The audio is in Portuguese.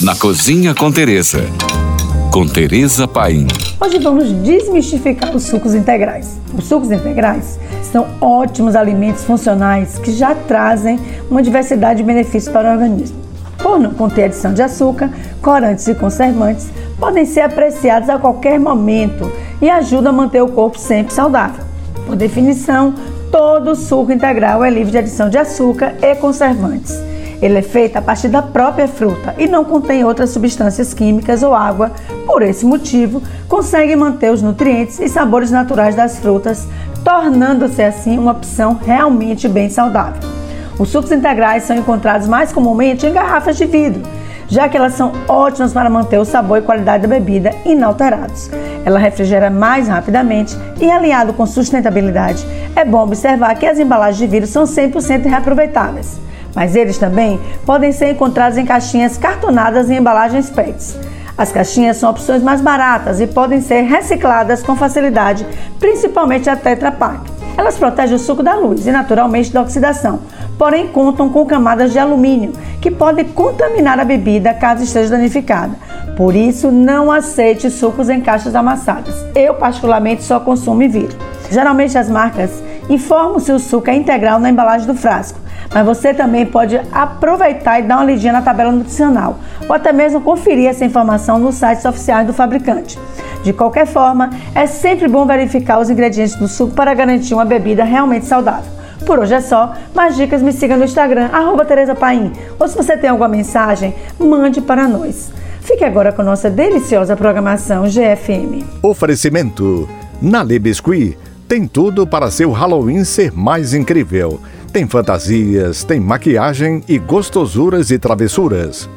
na Cozinha com Teresa. Com Teresa Paim. Hoje vamos desmistificar os sucos integrais. Os sucos integrais são ótimos alimentos funcionais que já trazem uma diversidade de benefícios para o organismo. Por não conter adição de açúcar, corantes e conservantes, podem ser apreciados a qualquer momento e ajudam a manter o corpo sempre saudável. Por definição, todo suco integral é livre de adição de açúcar e conservantes. Ele é feito a partir da própria fruta e não contém outras substâncias químicas ou água. Por esse motivo, consegue manter os nutrientes e sabores naturais das frutas, tornando-se assim uma opção realmente bem saudável. Os sucos integrais são encontrados mais comumente em garrafas de vidro, já que elas são ótimas para manter o sabor e qualidade da bebida inalterados. Ela refrigera mais rapidamente e, alinhado com sustentabilidade, é bom observar que as embalagens de vidro são 100% reaproveitáveis mas eles também podem ser encontrados em caixinhas cartonadas e embalagens PETs. As caixinhas são opções mais baratas e podem ser recicladas com facilidade, principalmente a Tetra Pak. Elas protegem o suco da luz e naturalmente da oxidação, porém contam com camadas de alumínio que podem contaminar a bebida caso esteja danificada. Por isso, não aceite sucos em caixas amassadas. Eu, particularmente, só consumo vidro. Geralmente, as marcas informam se o suco é integral na embalagem do frasco, mas você também pode aproveitar e dar uma lidinha na tabela nutricional, ou até mesmo conferir essa informação nos sites oficiais do fabricante. De qualquer forma, é sempre bom verificar os ingredientes do suco para garantir uma bebida realmente saudável. Por hoje é só. Mais dicas, me siga no Instagram, arroba Tereza Paim. Ou se você tem alguma mensagem, mande para nós. Fique agora com nossa deliciosa programação GFM. Oferecimento. Nali Biscuit tem tudo para seu Halloween ser mais incrível. Tem fantasias, tem maquiagem e gostosuras e travessuras.